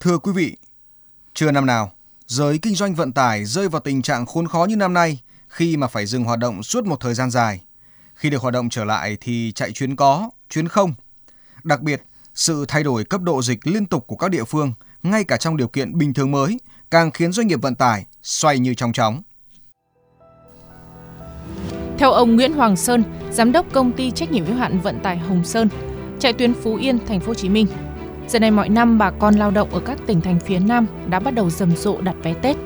Thưa quý vị, chưa năm nào, giới kinh doanh vận tải rơi vào tình trạng khốn khó như năm nay khi mà phải dừng hoạt động suốt một thời gian dài. Khi được hoạt động trở lại thì chạy chuyến có, chuyến không. Đặc biệt, sự thay đổi cấp độ dịch liên tục của các địa phương, ngay cả trong điều kiện bình thường mới, càng khiến doanh nghiệp vận tải xoay như trong chóng. Theo ông Nguyễn Hoàng Sơn, giám đốc công ty trách nhiệm hữu hạn vận tải Hồng Sơn, chạy tuyến Phú Yên, thành phố Hồ Chí Minh, Giờ này mọi năm bà con lao động ở các tỉnh thành phía Nam đã bắt đầu rầm rộ đặt vé Tết.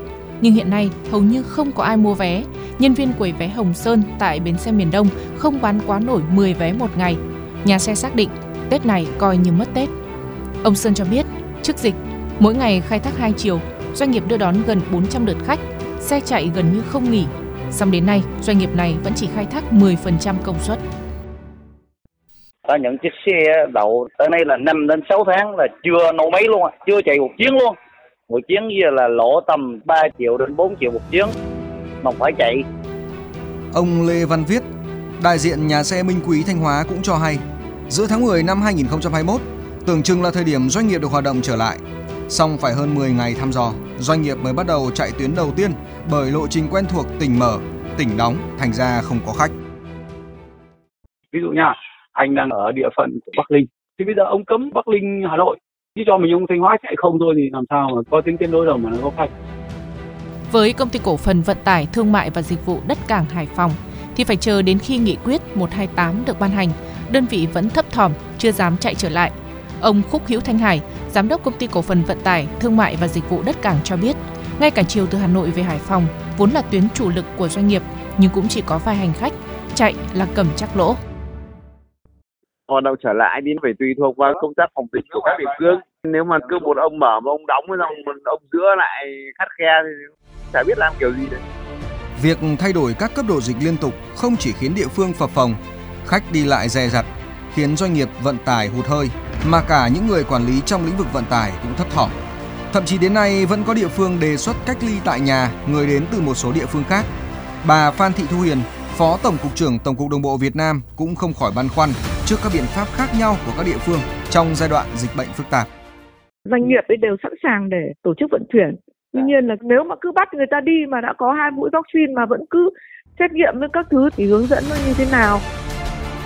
Nhưng hiện nay hầu như không có ai mua vé. Nhân viên quầy vé Hồng Sơn tại bến xe miền Đông không bán quá nổi 10 vé một ngày. Nhà xe xác định Tết này coi như mất Tết. Ông Sơn cho biết, trước dịch, mỗi ngày khai thác 2 chiều, doanh nghiệp đưa đón gần 400 lượt khách, xe chạy gần như không nghỉ. Song đến nay, doanh nghiệp này vẫn chỉ khai thác 10% công suất. Có những chiếc xe đậu tới nay là 5 đến 6 tháng là chưa nổ máy luôn, chưa chạy một chuyến luôn. Một chuyến giờ là lỗ tầm 3 triệu đến 4 triệu một chuyến mà phải chạy. Ông Lê Văn Viết, đại diện nhà xe Minh Quý Thanh Hóa cũng cho hay, giữa tháng 10 năm 2021, tưởng chừng là thời điểm doanh nghiệp được hoạt động trở lại. Song phải hơn 10 ngày thăm dò, doanh nghiệp mới bắt đầu chạy tuyến đầu tiên bởi lộ trình quen thuộc tỉnh mở, tỉnh đóng, thành ra không có khách. Ví dụ nha, anh đang ở địa phận của Bắc Linh. Thì bây giờ ông cấm Bắc Linh Hà Nội. Chứ cho mình ông Thanh Hóa chạy không thôi thì làm sao mà có tính kết nối đâu mà nó có khách. Với công ty cổ phần vận tải thương mại và dịch vụ đất cảng Hải Phòng thì phải chờ đến khi nghị quyết 128 được ban hành, đơn vị vẫn thấp thỏm, chưa dám chạy trở lại. Ông Khúc Hữu Thanh Hải, giám đốc công ty cổ phần vận tải thương mại và dịch vụ đất cảng cho biết, ngay cả chiều từ Hà Nội về Hải Phòng vốn là tuyến chủ lực của doanh nghiệp nhưng cũng chỉ có vài hành khách, chạy là cầm chắc lỗ hoạt động trở lại đi phải tùy thuộc vào công tác phòng dịch của các địa phương nếu mà cứ một ông mở mà ông đóng với ông ông giữa lại khắt khe thì chả biết làm kiểu gì đấy Việc thay đổi các cấp độ dịch liên tục không chỉ khiến địa phương phập phồng, khách đi lại dè dặt, khiến doanh nghiệp vận tải hụt hơi, mà cả những người quản lý trong lĩnh vực vận tải cũng thấp thỏm. Thậm chí đến nay vẫn có địa phương đề xuất cách ly tại nhà người đến từ một số địa phương khác. Bà Phan Thị Thu Hiền, Phó Tổng cục trưởng Tổng cục Đường bộ Việt Nam cũng không khỏi băn khoăn trước các biện pháp khác nhau của các địa phương trong giai đoạn dịch bệnh phức tạp. Doanh nghiệp ấy đều sẵn sàng để tổ chức vận chuyển. Tuy nhiên là nếu mà cứ bắt người ta đi mà đã có hai mũi vaccine mà vẫn cứ xét nghiệm với các thứ thì hướng dẫn nó như thế nào?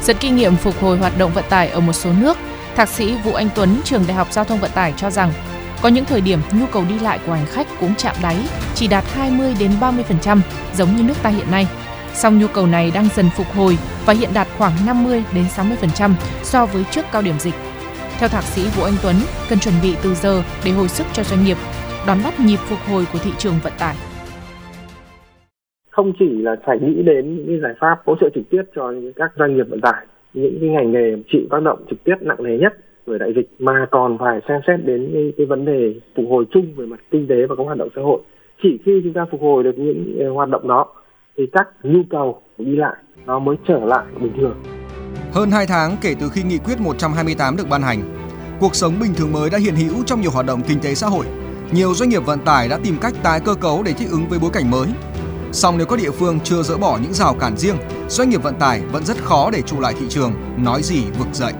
Dẫn kinh nghiệm phục hồi hoạt động vận tải ở một số nước, Thạc sĩ Vũ Anh Tuấn, trường Đại học Giao thông Vận tải cho rằng có những thời điểm nhu cầu đi lại của hành khách cũng chạm đáy, chỉ đạt 20 đến 30% giống như nước ta hiện nay. Song nhu cầu này đang dần phục hồi và hiện đạt khoảng 50 đến 60% so với trước cao điểm dịch. Theo thạc sĩ Vũ Anh Tuấn, cần chuẩn bị từ giờ để hồi sức cho doanh nghiệp, đón bắt nhịp phục hồi của thị trường vận tải. Không chỉ là phải nghĩ đến những giải pháp hỗ trợ trực tiếp cho các doanh nghiệp vận tải, những cái ngành nghề chịu tác động trực tiếp nặng nề nhất bởi đại dịch mà còn phải xem xét đến cái, cái vấn đề phục hồi chung về mặt kinh tế và các hoạt động xã hội. Chỉ khi chúng ta phục hồi được những ờ, hoạt động đó thì các nhu cầu đi lại nó mới trở lại bình thường. Hơn 2 tháng kể từ khi nghị quyết 128 được ban hành, cuộc sống bình thường mới đã hiện hữu trong nhiều hoạt động kinh tế xã hội. Nhiều doanh nghiệp vận tải đã tìm cách tái cơ cấu để thích ứng với bối cảnh mới. Song nếu có địa phương chưa dỡ bỏ những rào cản riêng, doanh nghiệp vận tải vẫn rất khó để trụ lại thị trường, nói gì vực dậy.